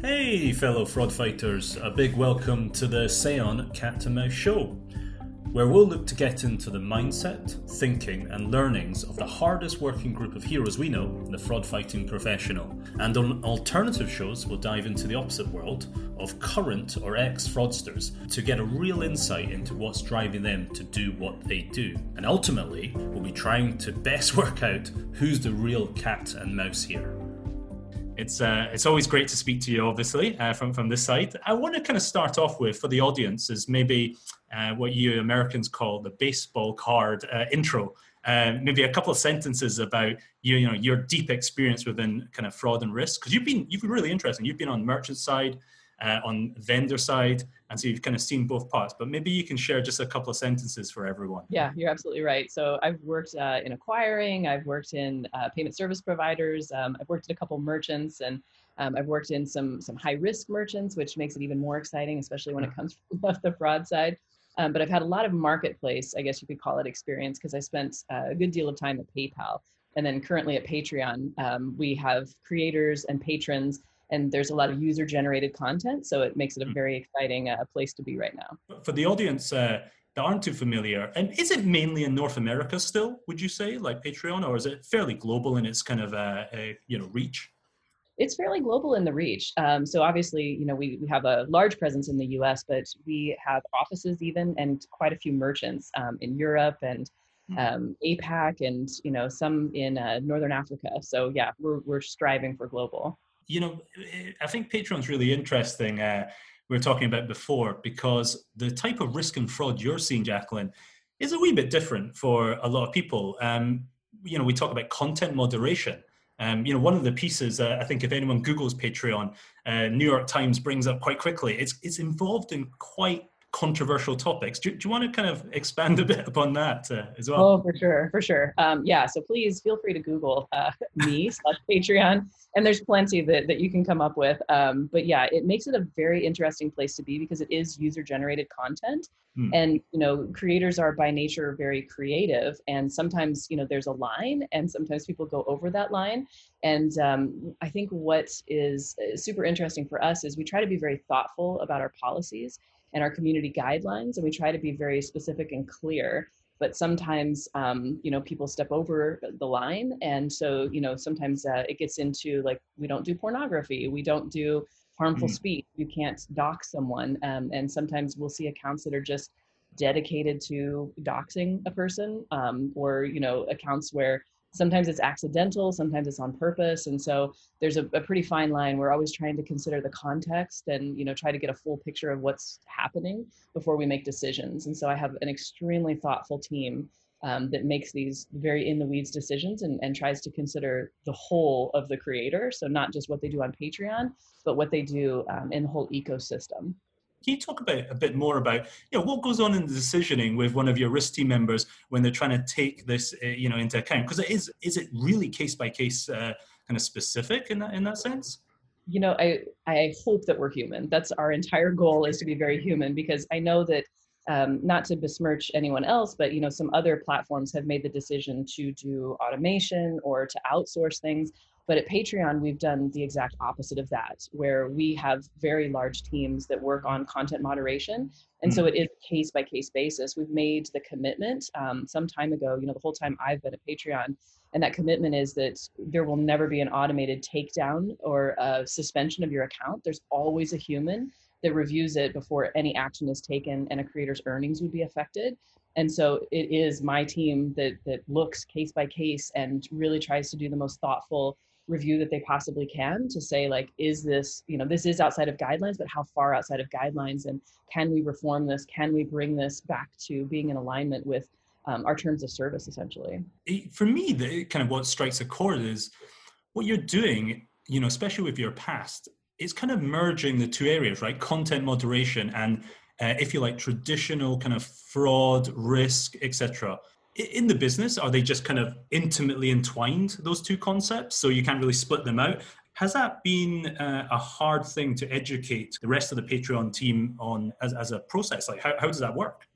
Hey, fellow fraud fighters, a big welcome to the Seon Cat and Mouse show, where we'll look to get into the mindset, thinking, and learnings of the hardest working group of heroes we know, the fraud fighting professional. And on alternative shows, we'll dive into the opposite world of current or ex fraudsters to get a real insight into what's driving them to do what they do. And ultimately, we'll be trying to best work out who's the real cat and mouse here. It's uh, it's always great to speak to you, obviously, uh, from from this side. I want to kind of start off with for the audience is maybe uh, what you Americans call the baseball card uh, intro. Uh, maybe a couple of sentences about you, you know, your deep experience within kind of fraud and risk, because you've been you've been really interesting. You've been on merchant side, uh, on vendor side, and so you've kind of seen both parts. But maybe you can share just a couple of sentences for everyone. Yeah, you're absolutely right. So I've worked uh, in acquiring, I've worked in uh, payment service providers, um, I've worked at a couple merchants, and um, I've worked in some some high risk merchants, which makes it even more exciting, especially when it comes from the fraud side. Um, but I've had a lot of marketplace, I guess you could call it experience, because I spent a good deal of time at PayPal. And then currently at Patreon, um, we have creators and patrons and there's a lot of user generated content so it makes it a hmm. very exciting uh, place to be right now for the audience uh, that aren't too familiar and is it mainly in north america still would you say like patreon or is it fairly global in its kind of uh, you know reach it's fairly global in the reach. Um, so obviously, you know, we, we have a large presence in the U.S., but we have offices even and quite a few merchants um, in Europe and hmm. um, APAC and you know some in uh, Northern Africa. So yeah, we're we're striving for global you know, I think Patreon's really interesting. Uh, we were talking about before because the type of risk and fraud you're seeing, Jacqueline, is a wee bit different for a lot of people. Um, you know, we talk about content moderation. Um, you know, one of the pieces uh, I think if anyone Google's Patreon, uh, New York Times brings up quite quickly. It's it's involved in quite controversial topics. Do, do, you want to kind of expand a bit upon that uh, as well? Oh, for sure, for sure. Um, yeah, so please feel free to Google uh, me slash Patreon, and there's plenty that, that you can come up with. Um, but yeah, it makes it a very interesting place to be because it is user generated content. Hmm. And you know, creators are by nature very creative, and sometimes you know there's a line, and sometimes people go over that line. And um, I think what is uh, super interesting for us is we try to be very thoughtful about our policies and our community guidelines and we try to be very specific and clear but sometimes um, you know people step over the line and so you know sometimes uh, it gets into like we don't do pornography we don't do harmful mm. speech you can't dox someone um, and sometimes we'll see accounts that are just dedicated to doxing a person um, or you know accounts where sometimes it's accidental sometimes it's on purpose and so there's a, a, pretty fine line. We're always trying to consider the context and you know try to get a full picture of what's happening before we make decisions and so i have an extremely thoughtful team um, that makes these very in the weeds decisions and, and tries to consider the whole of the creator so not just what they do on patreon but what they do um, in the whole ecosystem can you talk about a bit more about you know what goes on in the decisioning with one of your risk team members when they're trying to take this uh, you know into account? Because it is is it really case by case uh, kind of specific in that in that sense? You know, I I hope that we're human. That's our entire goal is to be very human because I know that um, not to besmirch anyone else, but you know, some other platforms have made the decision to do automation or to outsource things. But at Patreon, we've done the exact opposite of that, where we have very large teams that work on content moderation. And so mm. it is case by case basis. We've made the commitment um, some time ago, you know, the whole time I've been at Patreon. And that commitment is that there will never be an automated takedown or a suspension of your account. There's always a human that reviews it before any action is taken and a creator's earnings would be affected. And so it is my team that that looks case by case and really tries to do the most thoughtful review that they possibly can to say like is this you know this is outside of guidelines but how far outside of guidelines and can we reform this? Can we bring this back to being in alignment with um, our terms of service essentially? For me the kind of what strikes a chord is what you're doing you know especially with your past it's kind of merging the two areas right? Content moderation and uh, if you like traditional kind of fraud risk etc in the business are they just kind of intimately entwined those two concepts? So you can't really split them out. Has that been uh, a hard thing to educate the rest of the patreon team on as, as a process? Like how, how does that work?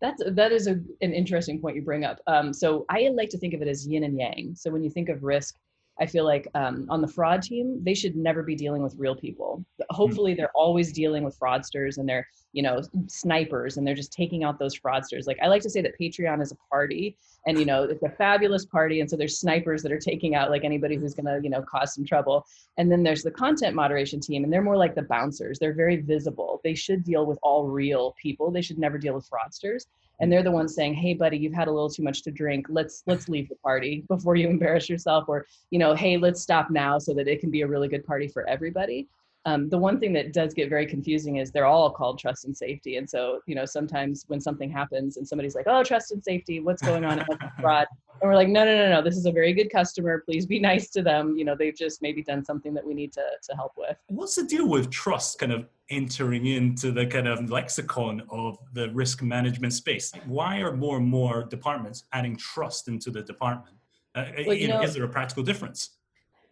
That's that is a, an interesting point you bring up. Um, so i like to think of it as yin and yang. So when you think of risk I feel like um, on the fraud team, they should never be dealing with real people. Hopefully, they're always dealing with fraudsters and they're, you know, snipers and they're just taking out those fraudsters. Like I like to say that Patreon is a party and, you know, it's a fabulous party. And so there's snipers that are taking out like anybody who's going to, you know, cause some trouble. And then there's the content moderation team and they're more like the bouncers. They're very visible. They should deal with all real people. They should never deal with fraudsters and mm. they're the ones saying hey buddy you've had a little too much to drink. Let's let's leave the party before you embarrass yourself or you know hey let's stop now so that it can be a really good party for everybody um, the one thing that does get very confusing is they're all called trust and safety. And so you know sometimes when something happens and somebody's like oh trust and safety what's going on? Fraud. And we're like no no no no. This is a very good customer. Please be nice to them. You know they've just maybe done something that we need to to help with. What's the deal with trust kind of entering into the kind of lexicon of the risk management space. Why are more and more departments adding trust into the department? Uh, well, you know, know, is there a practical difference?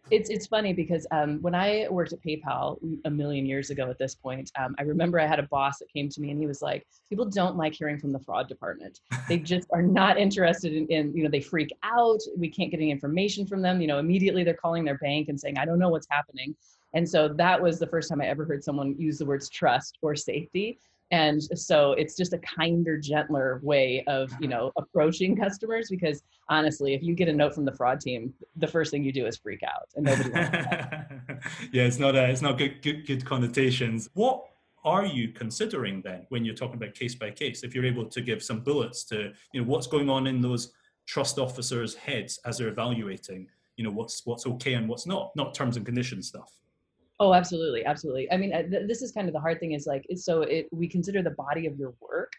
It's it's funny because um, when I worked at PayPal a million years ago at this point, um, I remember I had a boss that came to me and he was like, "People don't like hearing from the fraud department. They just are not interested in, in, you know, they freak out. We can't get any information from them. You know, immediately they're calling their bank and saying, "I don't know what's happening." And so that was the first time I ever heard someone use the words trust or safety. And so it's just a kinder, gentler way of, you uh-huh. know, approaching customers because honestly, if you get a note from the fraud team, the first thing you do is freak out and nobody Yeah, it's not a, it's not good, good good connotations. What are you considering then when you're talking about case by case? If you're able to give some bullets to, you know, what's going on in those trust officers' heads as they're evaluating, you know, what's what's okay and what's not, not terms and conditions stuff. Oh, absolutely, absolutely. I mean, uh, th- this is kind of the hard thing is like, so it, we consider the body of your work.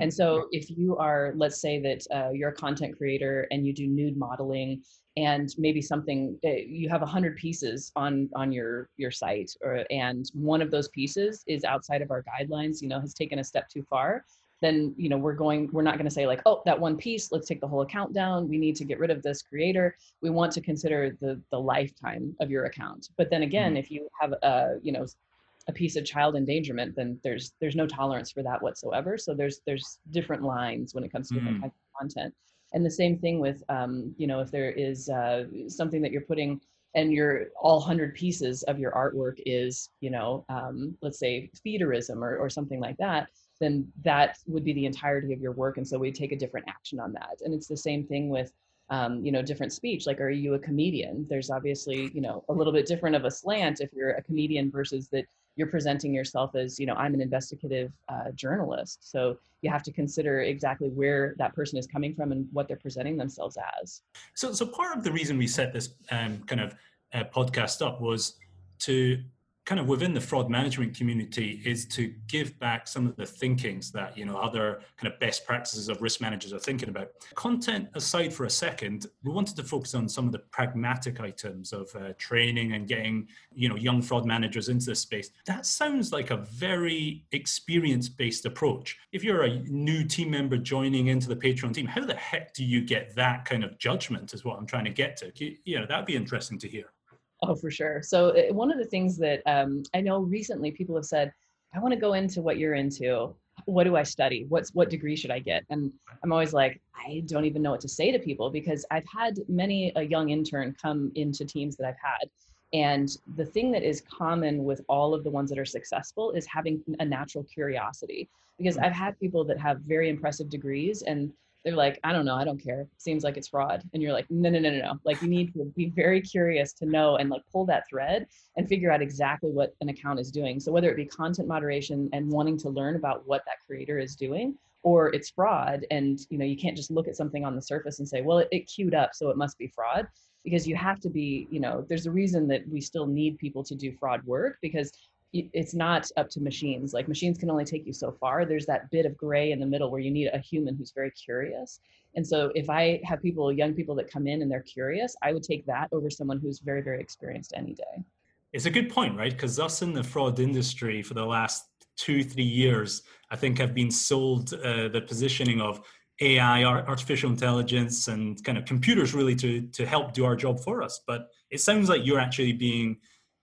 And so mm-hmm. if you are, let's say that uh, you're a content creator and you do nude modeling and maybe something uh, you have a hundred pieces on on your your site or and one of those pieces is outside of our guidelines you know has taken a step too far then you know we're going we're not going to say like oh that one piece let's take the whole account down. We need to get rid of this creator. We want to consider the the lifetime of your account. But then again mm-hmm. if you have a you know a piece of child endangerment then there's there's no tolerance for that whatsoever. So there's there's different lines when it comes to mm-hmm. different kinds of content. And the same thing with um, you know if there is uh, something that you're putting and your all 100 pieces of your artwork is you know um, let's say feederism or, or something like that then that would be the entirety of your work. And so we take a different action on that. And it's the same thing with, um, you know, different speech. Like, are you a comedian? There's obviously, you know, a little bit different of a slant if you're a comedian versus that you're presenting yourself as, you know, I'm an investigative uh, journalist. So you have to consider exactly where that person is coming from and what they're presenting themselves as. So, so part of the reason we set this um, kind of uh, podcast up was to kind of within the fraud management community is to give back some of the thinkings that you know other kind of best practices of risk managers are thinking about. Content aside for a second we wanted to focus on some of the pragmatic items of uh, training and getting you know young fraud managers into this space. That sounds like a very experience based approach. If you're a new team member joining into the patreon team how the heck do you get that kind of judgment is what i'm trying to get to? You know that'd be interesting to hear Oh, for sure. So uh, one of the things that um, I know recently people have said, I want to go into what you're into. What do I study? What's what degree should I get? And I'm always like, I don't even know what to say to people because I've had many a young intern come into teams that I've had. And the thing that is common with all of the ones that are successful is having a natural curiosity. Because hmm. I've had people that have very impressive degrees and they're like, I don't know, I don't care. Seems like it's fraud. And you're like, no, no, no, no, no. Like you need to be very curious to know and like pull that thread and figure out exactly what an account is doing. So whether it be content moderation and wanting to learn about what that creator is doing, or it's fraud, and you know, you can't just look at something on the surface and say, well, it, it queued up, so it must be fraud. Because you have to be, you know, there's a reason that we still need people to do fraud work because it's not up to machines like machines can only take you so far. There's that bit of gray in the middle where you need a human who's very curious. And so if i have people young people that come in and they're curious i would take that over someone who's very very experienced any day. It's a good point right? Because us in the fraud industry for the last two three years i think have been sold uh, the positioning of ai artificial intelligence and kind of computers really to to help do our job for us. But it sounds like you're actually being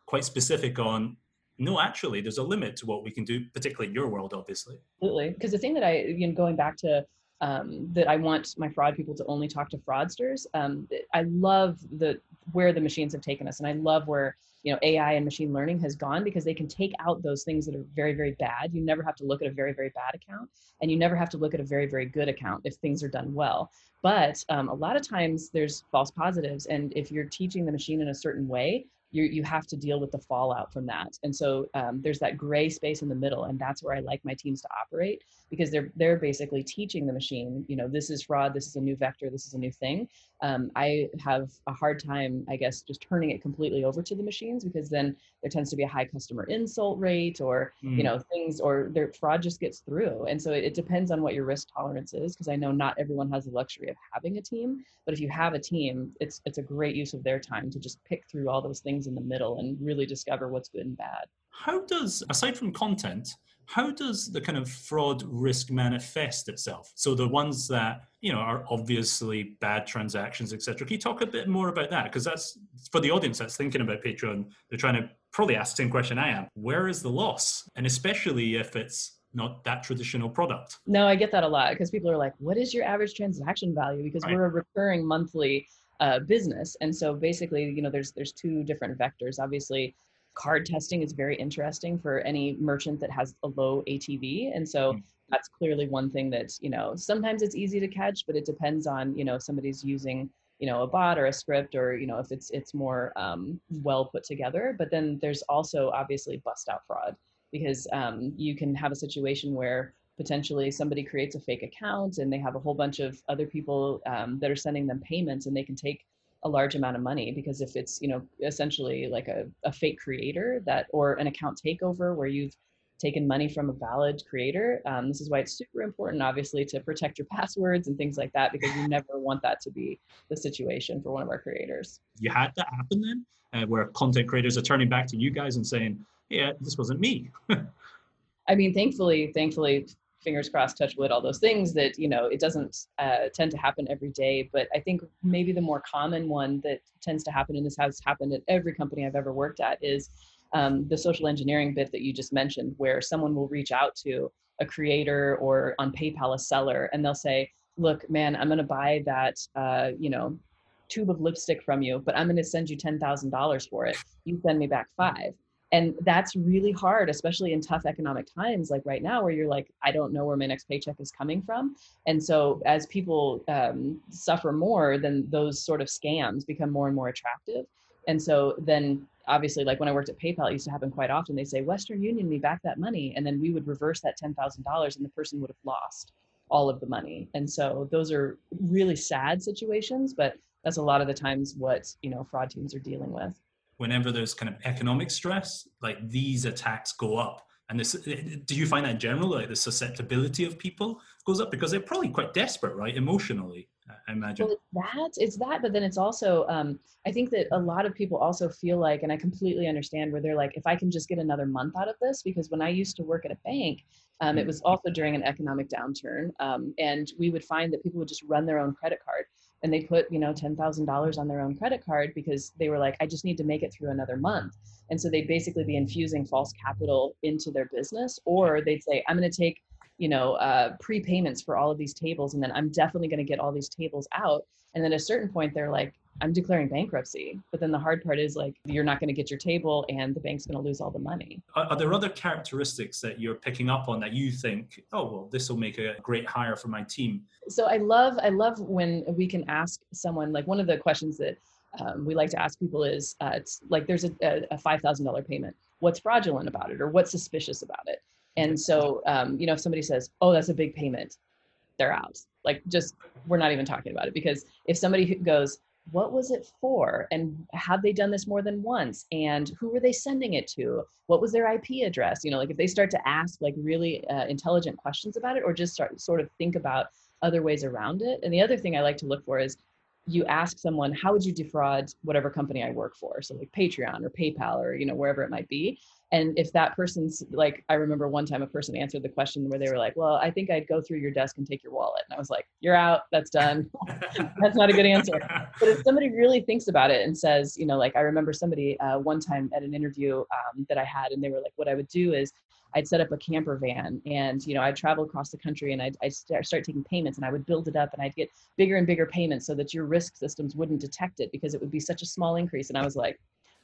quite specific on no, actually, there's a limit to what we can do, particularly in your world, obviously. Absolutely. Because the thing that I, you know, going back to um, that I want my fraud people to only talk to fraudsters. Um, I love the where the machines have taken us, and I love where you know AI and machine learning has gone because they can take out those things that are very very bad. You never have to look at a very very bad account, and you never have to look at a very very good account if things are done well. But um, a lot of times there's false positives, and if you're teaching the machine in a certain way, you you have to deal with the fallout from that. And so um, there's that gray space in the middle, and that's where I like my teams to operate because they're they're basically teaching the machine, you know, this is fraud, this is a new vector, this is a new thing. Um, I have a hard time, I guess, just turning it completely over to the machines because then there tends to be a high customer insult rate, or mm. you know, things, or their fraud just gets through. And so it, it depends on what your risk tolerance is, because I know not everyone has the luxury of having a team, but if you have a team, it's it's a great use of their time to just pick through all those things in the middle and really discover what's good and bad. How does, aside from content, how does the kind of fraud risk manifest itself? So the ones that you know are obviously bad transactions, etc. Can you talk a bit more about that? Because that's for the audience that's thinking about Patreon. They're trying to probably ask the same question I am: Where is the loss? And especially if it's not that traditional product. No, I get that a lot because people are like, "What is your average transaction value?" Because right. we're a recurring monthly uh, business, and so basically, you know, there's there's two different vectors. Obviously, card testing is very interesting for any merchant that has a low ATV. And so mm. that's clearly one thing that, you know, sometimes it's easy to catch, but it depends on, you know, somebody's using, you know, a bot or a script or, you know, if it's it's more um, well put together. But then there's also obviously bust out fraud because um, you can have a situation where potentially somebody creates a fake account and they have a whole bunch of other people um, that are sending them payments and they can take a large amount of money because if it's you know essentially like a, a fake creator that or an account takeover where you've taken money from a valid creator um, this is why it's super important obviously to protect your passwords and things like that because you never want that to be the situation for one of our creators. You had that happen then uh, where content creators are turning back to you guys and saying yeah this wasn't me. I mean thankfully thankfully fingers crossed, touch wood, all those things that, you know, it doesn't uh, tend to happen every day. But I think maybe the more common one that tends to happen, and this has happened at every company I've ever worked at, is um, the social engineering bit that you just mentioned, where someone will reach out to a creator or on PayPal a seller, and they'll say, "Look, man, I'm going to buy that, uh, you know, tube of lipstick from you, but I'm going to send you ten thousand dollars for it. You send me back five and that's really hard especially in tough economic times like right now where you're like i don't know where my next paycheck is coming from. And so as people um, suffer more then those sort of scams become more and more attractive. And so then obviously like when i worked at paypal it used to happen quite often they say western union me back that money. And then we would reverse that $10000 and the person would have lost all of the money. And so those are really sad situations but that's a lot of the times what you know fraud teams are dealing with whenever there's kind of economic stress, like these attacks go up. And this, do you find that in general, like the susceptibility of people goes up because they're probably quite desperate, right, emotionally? I imagine. Well, it's that, it's that, but then it's also, um, I think that a lot of people also feel like, and I completely understand where they're like, if I can just get another month out of this, because when I used to work at a bank, um, it mm. was also during an economic downturn, um, and we would find that people would just run their own credit card and they put you know $10000 on their own credit card because they were like i just need to make it through another month. And so they'd basically be infusing false capital into their business or they'd say i'm going to take you know uh, prepayments for all of these tables and then i'm definitely going to get all these tables out. And then at a certain point they're like I'm declaring bankruptcy. But then the hard part is like you're not going to get your table and the bank's going to lose all the money. Are, are, there other characteristics that you're picking up on that you think, oh well, this will make a great hire for my team? So I love I love when we can ask someone like one of the questions that um, we like to ask people is uh, it's like there's a, a five thousand dollar payment. What's fraudulent about it or what's suspicious about it? And so um, you know if somebody says, oh that's a big payment, they're out. Like just we're not even talking about it because if somebody goes what was it for? And have they done this more than once? And who were they sending it to? What was their ip address? You know like if they start to ask like really uh, intelligent questions about it or just start sort of think about other ways around it. And the other thing i like to look for is you ask someone how would you defraud whatever company i work for? So like patreon or paypal or you know wherever it might be and if that person's like i remember one time a person answered the question where they were like well i think i'd go through your desk and take your wallet. And i was like you're out. That's done. That's not a good answer. But if somebody really thinks about it and says you know like i remember somebody uh, one time at an interview um, that i had and they were like what i would do is I'd set up a camper van and, you know, I'd travel across the country and I'd, I'd start, start taking payments and I would build it up and I'd get bigger and bigger payments so that your risk systems wouldn't detect it because it would be such a small increase. And I was like,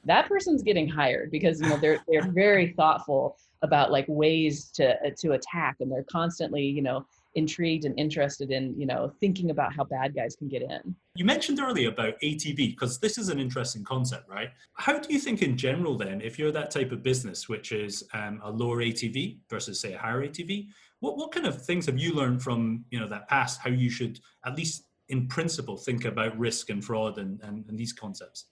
that person's getting hired because you know they're they're very thoughtful about like ways to to attack and they're constantly you know intrigued and interested in you know thinking about how bad guys can get in. You mentioned earlier about atv because this is an interesting concept right? How do you think in general then if you're that type of business which is um, a lower atv versus say a higher atv what, what kind of things have you learned from you know that past how you should at least in principle think about risk and fraud and, and, and these concepts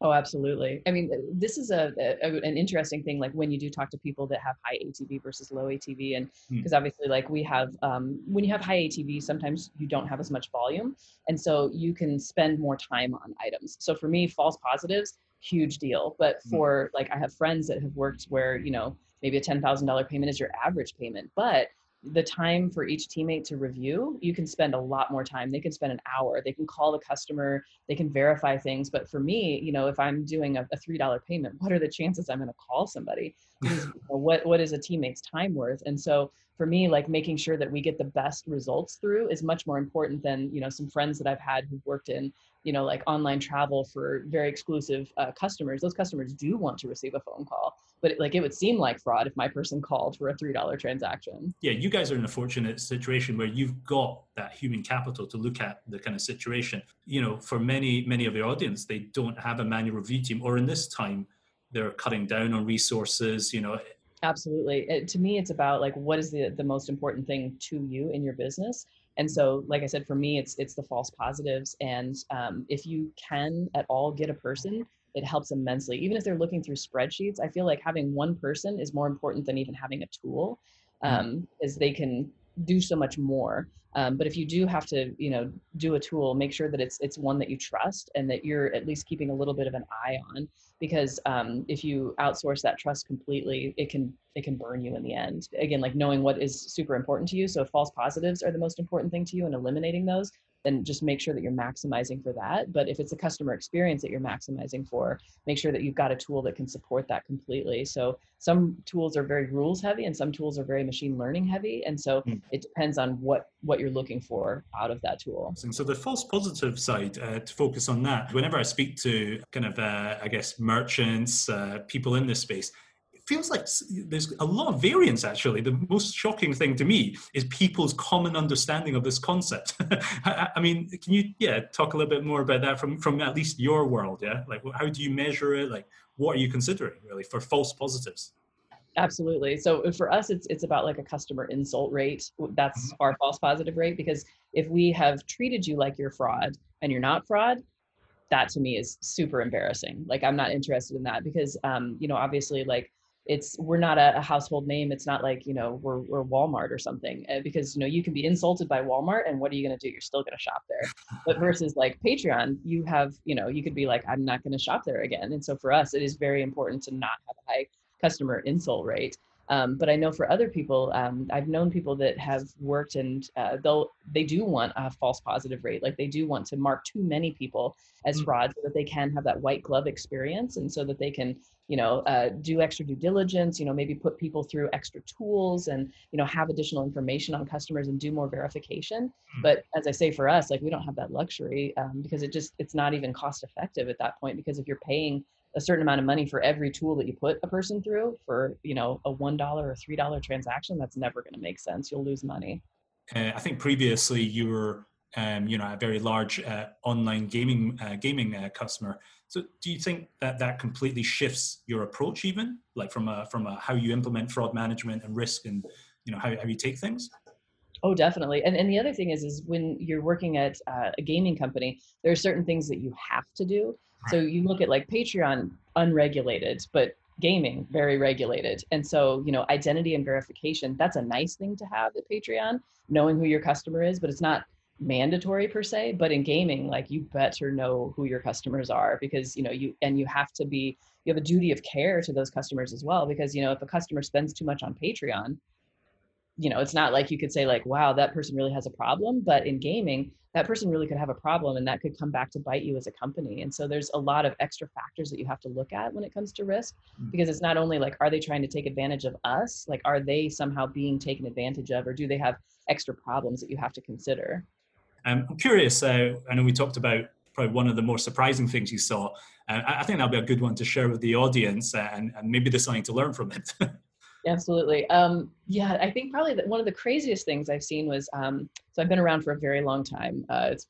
Oh, absolutely. I mean, this is a, a, an interesting thing. Like when you do talk to people that have high ATV versus low ATV, and because hmm. obviously, like we have, um, when you have high ATV, sometimes you don't have as much volume, and so you can spend more time on items. So for me, false positives, huge deal. But hmm. for like, I have friends that have worked where you know maybe a ten thousand dollar payment is your average payment, but the time for each teammate to review, you can spend a lot more time. They can spend an hour. They can call the customer. They can verify things. But for me, you know, if I'm doing a, a three dollar payment, what are the chances I'm going to call somebody? Because, you know, what what is a teammate's time worth? And so for me, like making sure that we get the best results through is much more important than you know some friends that I've had who've worked in you know like online travel for very exclusive uh, customers. Those customers do want to receive a phone call but like it would seem like fraud if my person called for a three dollar transaction. Yeah, you guys are in a fortunate situation where you've got that human capital to look at the kind of situation. You know, for many many of your audience, they don't have a manual review team, or in this time, they're cutting down on resources. You know. Absolutely. It, to me, it's about like what is the the most important thing to you in your business. And so, like I said, for me, it's it's the false positives. And um, if you can at all get a person it helps immensely. Even if they're looking through spreadsheets, I feel like having one person is more important than even having a tool, mm. um, as they can do so much more. Um, but if you do have to, you know, do a tool, make sure that it's it's one that you trust and that you're at least keeping a little bit of an eye on. Because um, if you outsource that trust completely, it can it can burn you in the end. Again, like knowing what is super important to you. So false positives are the most important thing to you, and eliminating those then just make sure that you're maximizing for that. But if it's a customer experience that you're maximizing for, make sure that you've got a tool that can support that completely. So some tools are very rules heavy and some tools are very machine learning heavy. And so mm. it depends on what what you're looking for out of that tool. And So the false positive side, uh, to focus on that, whenever I speak to kind of, uh, I guess, merchants, uh, people in this space, feels like there's a lot of variance actually. The most shocking thing to me is people's common understanding of this concept. I mean can you yeah talk a little bit more about that from from at least your world yeah? Like how do you measure it? Like what are you considering really for false positives? Absolutely. So uh, for us it's it's about like a customer insult rate. That's mm-hmm. our false positive rate because if we have treated you like you're fraud and you're not fraud that to me is super embarrassing. Like i'm not interested in that because um you know obviously like it's we're not a, a, household name it's not like you know we're, we're walmart or something uh, because you know you can be insulted by walmart and what are you going to do? You're still going to shop there. But versus like patreon you have you know you could be like i'm not going to shop there again. And so for us it is very important to not have a high customer insult rate um, but I know for other people, um, I've known people that have worked and uh, they'll they do want a false positive rate. Like they do want to mark too many people as mm. fraud so that they can have that white glove experience and so that they can you know uh, do extra due diligence you know maybe put people through extra tools and you know have additional information on customers and do more verification mm. but as i say for us like we don't have that luxury um, because it just it's not even cost effective at that point because if you're paying a certain amount of money for every tool that you put a person through for you know a one dollar or three dollar transaction that's never going to make sense you'll lose money uh, i think previously you were um, you know a very large uh, online gaming uh, gaming uh, customer so do you think that that completely shifts your approach even like from a from a how you implement fraud management and risk and you know how, how you take things Oh, definitely. And and the other thing is, is when you're working at uh, a gaming company, there are certain things that you have to do. So you look at like Patreon, unregulated, but gaming very regulated. And so you know identity and verification that's a nice thing to have at patreon knowing who your customer is but it's not mandatory per se. But in gaming like you better know who your customers are because you know you and you have to be you have a duty of care to those customers as well because you know if a customer spends too much on patreon you know, it's not like you could say like, wow, that person really has a problem. But in gaming, that person really could have a problem and that could come back to bite you as a company. And so there's a lot of extra factors that you have to look at when it comes to risk mm. because it's not only like, are they trying to take advantage of us? Like, are they somehow being taken advantage of, or do they have extra problems that you have to consider? Um, I'm curious. Uh, I know we talked about probably one of the more surprising things you saw. Uh, I think that'll be a good one to share with the audience, uh, and, and maybe there's something to learn from it. Absolutely. Um, yeah, I think probably one of the craziest things I've seen was um, so I've been around for a very long time. Uh, it's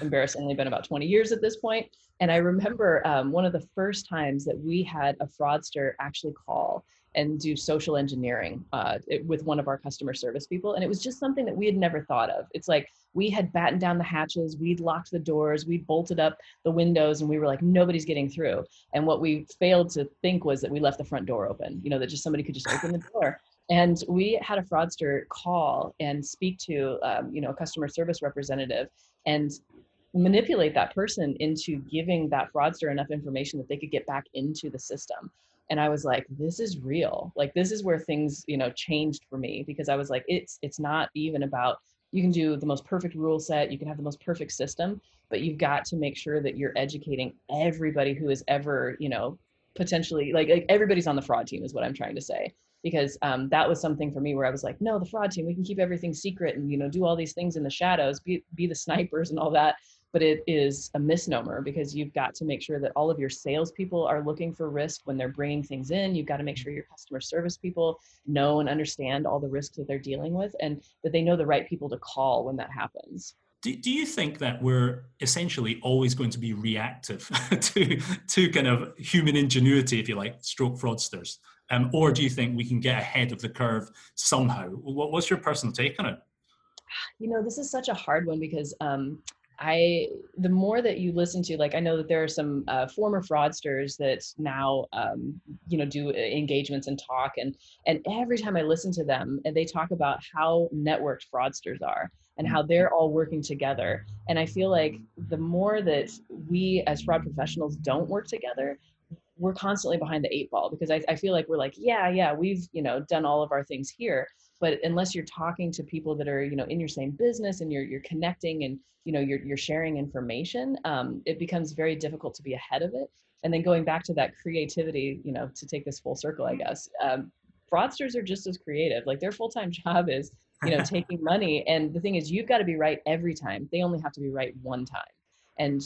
embarrassingly been about 20 years at this point. And I remember um, one of the first times that we had a fraudster actually call and do social engineering uh, it, with one of our customer service people. And it was just something that we had never thought of. It's like we had battened down the hatches, we'd locked the doors, we'd bolted up the windows, and we were like, nobody's getting through. And what we failed to think was that we left the front door open, you know, that just somebody could just open the door. And we had a fraudster call and speak to, um, you know, a customer service representative and manipulate that person into giving that fraudster enough information that they could get back into the system and i was like this is real. Like this is where things you know changed for me because i was like it's it's not even about you can do the most perfect rule set you can have the most perfect system but you've got to make sure that you're educating everybody who is ever you know potentially like, like everybody's on the fraud team is what i'm trying to say because um, that was something for me where i was like no the fraud team we can keep everything secret and you know do all these things in the shadows be, be the snipers and all that but it is a misnomer because you've got to make sure that all of your salespeople are looking for risk when they're bringing things in. You've got to make sure your customer service people know and understand all the risks that they're dealing with and that they know the right people to call when that happens. Do, do you think that we're essentially always going to be reactive to, to kind of human ingenuity, if you like, stroke fraudsters? Um, or do you think we can get ahead of the curve somehow? What, what's your personal take on it? You know, this is such a hard one because um, I the more that you listen to, like I know that there are some uh, former fraudsters that now um, you know do uh, engagements and talk, and and every time I listen to them, and they talk about how networked fraudsters are and how they're all working together. And I feel like the more that we as fraud professionals don't work together, we're constantly behind the eight ball because I, I feel like we're like, yeah, yeah, we've you know done all of our things here, but unless you're talking to people that are you know in your same business and you're you're connecting and you know you're, you're sharing information um, it becomes very difficult to be ahead of it. And then going back to that creativity you know to take this full circle i guess um, fraudsters are just as creative. Like their full-time job is you know taking money. And the thing is you've got to be right every time. They only have to be right one time. And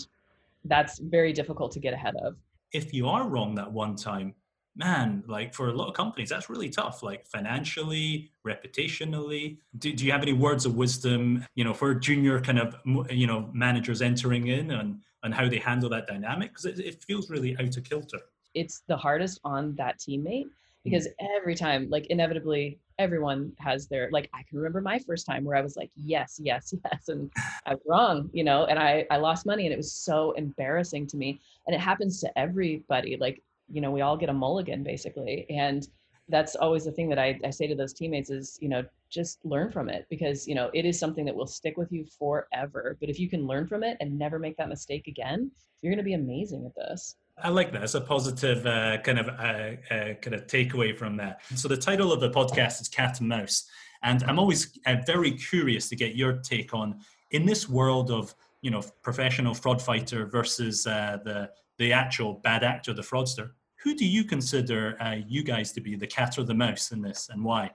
that's very difficult to get ahead of. If you are wrong that one time man, like for a lot of companies, that's really tough, like financially, reputationally. Do, do you have any words of wisdom, you know, for junior kind of, you know, managers entering in and, and how they handle that dynamic? Because it, it feels really out of kilter. It's the hardest on that teammate because mm. every time, like inevitably, everyone has their, like, I can remember my first time where I was like, yes, yes, yes. And I was wrong, you know, and I, I lost money and it was so embarrassing to me. And it happens to everybody. Like you know we all get a mulligan basically and that's always the thing that I, I say to those teammates is you know just learn from it because you know it is something that will stick with you forever but if you can learn from it and never make that mistake again you're going to be amazing at this I like that. It's a positive uh, kind of uh, uh, kind of takeaway from that. So the title of the podcast is Cat and Mouse, and I'm always uh, very curious to get your take on in this world of you know professional fraud fighter versus uh, the the actual bad actor, the fraudster who do you consider uh, you guys to be the cat or the mouse in this, and why?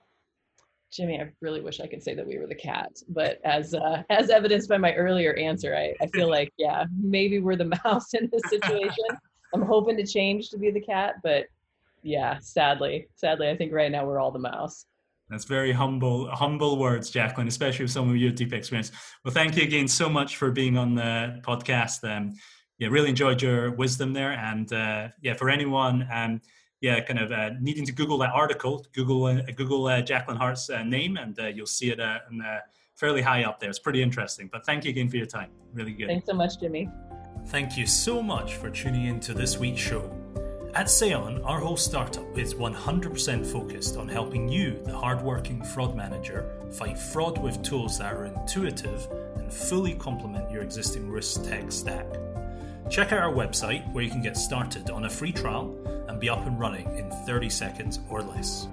Jimmy, I really wish I could say that we were the cat, but as uh, as evidenced by my earlier answer, I, I feel like yeah, maybe we're the mouse in this situation. I'm hoping to change to be the cat, but yeah, sadly, sadly, I think right now we're all the mouse. That's very humble, humble words, Jacqueline, especially with some of your deep experience. Well, thank you again so much for being on the podcast. Um, yeah, really enjoyed your wisdom there. And uh, yeah, for anyone, um, yeah, kind of uh, needing to Google that article, Google uh, Google uh, Jacqueline Hart's uh, name, and uh, you'll see it in, fairly high up there. It's pretty interesting. But thank you again for your time. Really good. Thanks so much, Jimmy. Thank you so much for tuning in to this week's show. At Seon, our whole startup is 100% focused on helping you, the hardworking fraud manager, fight fraud with tools that are intuitive and fully complement your existing risk tech stack. Check out our website where you can get started on a free trial and be up and running in 30 seconds or less.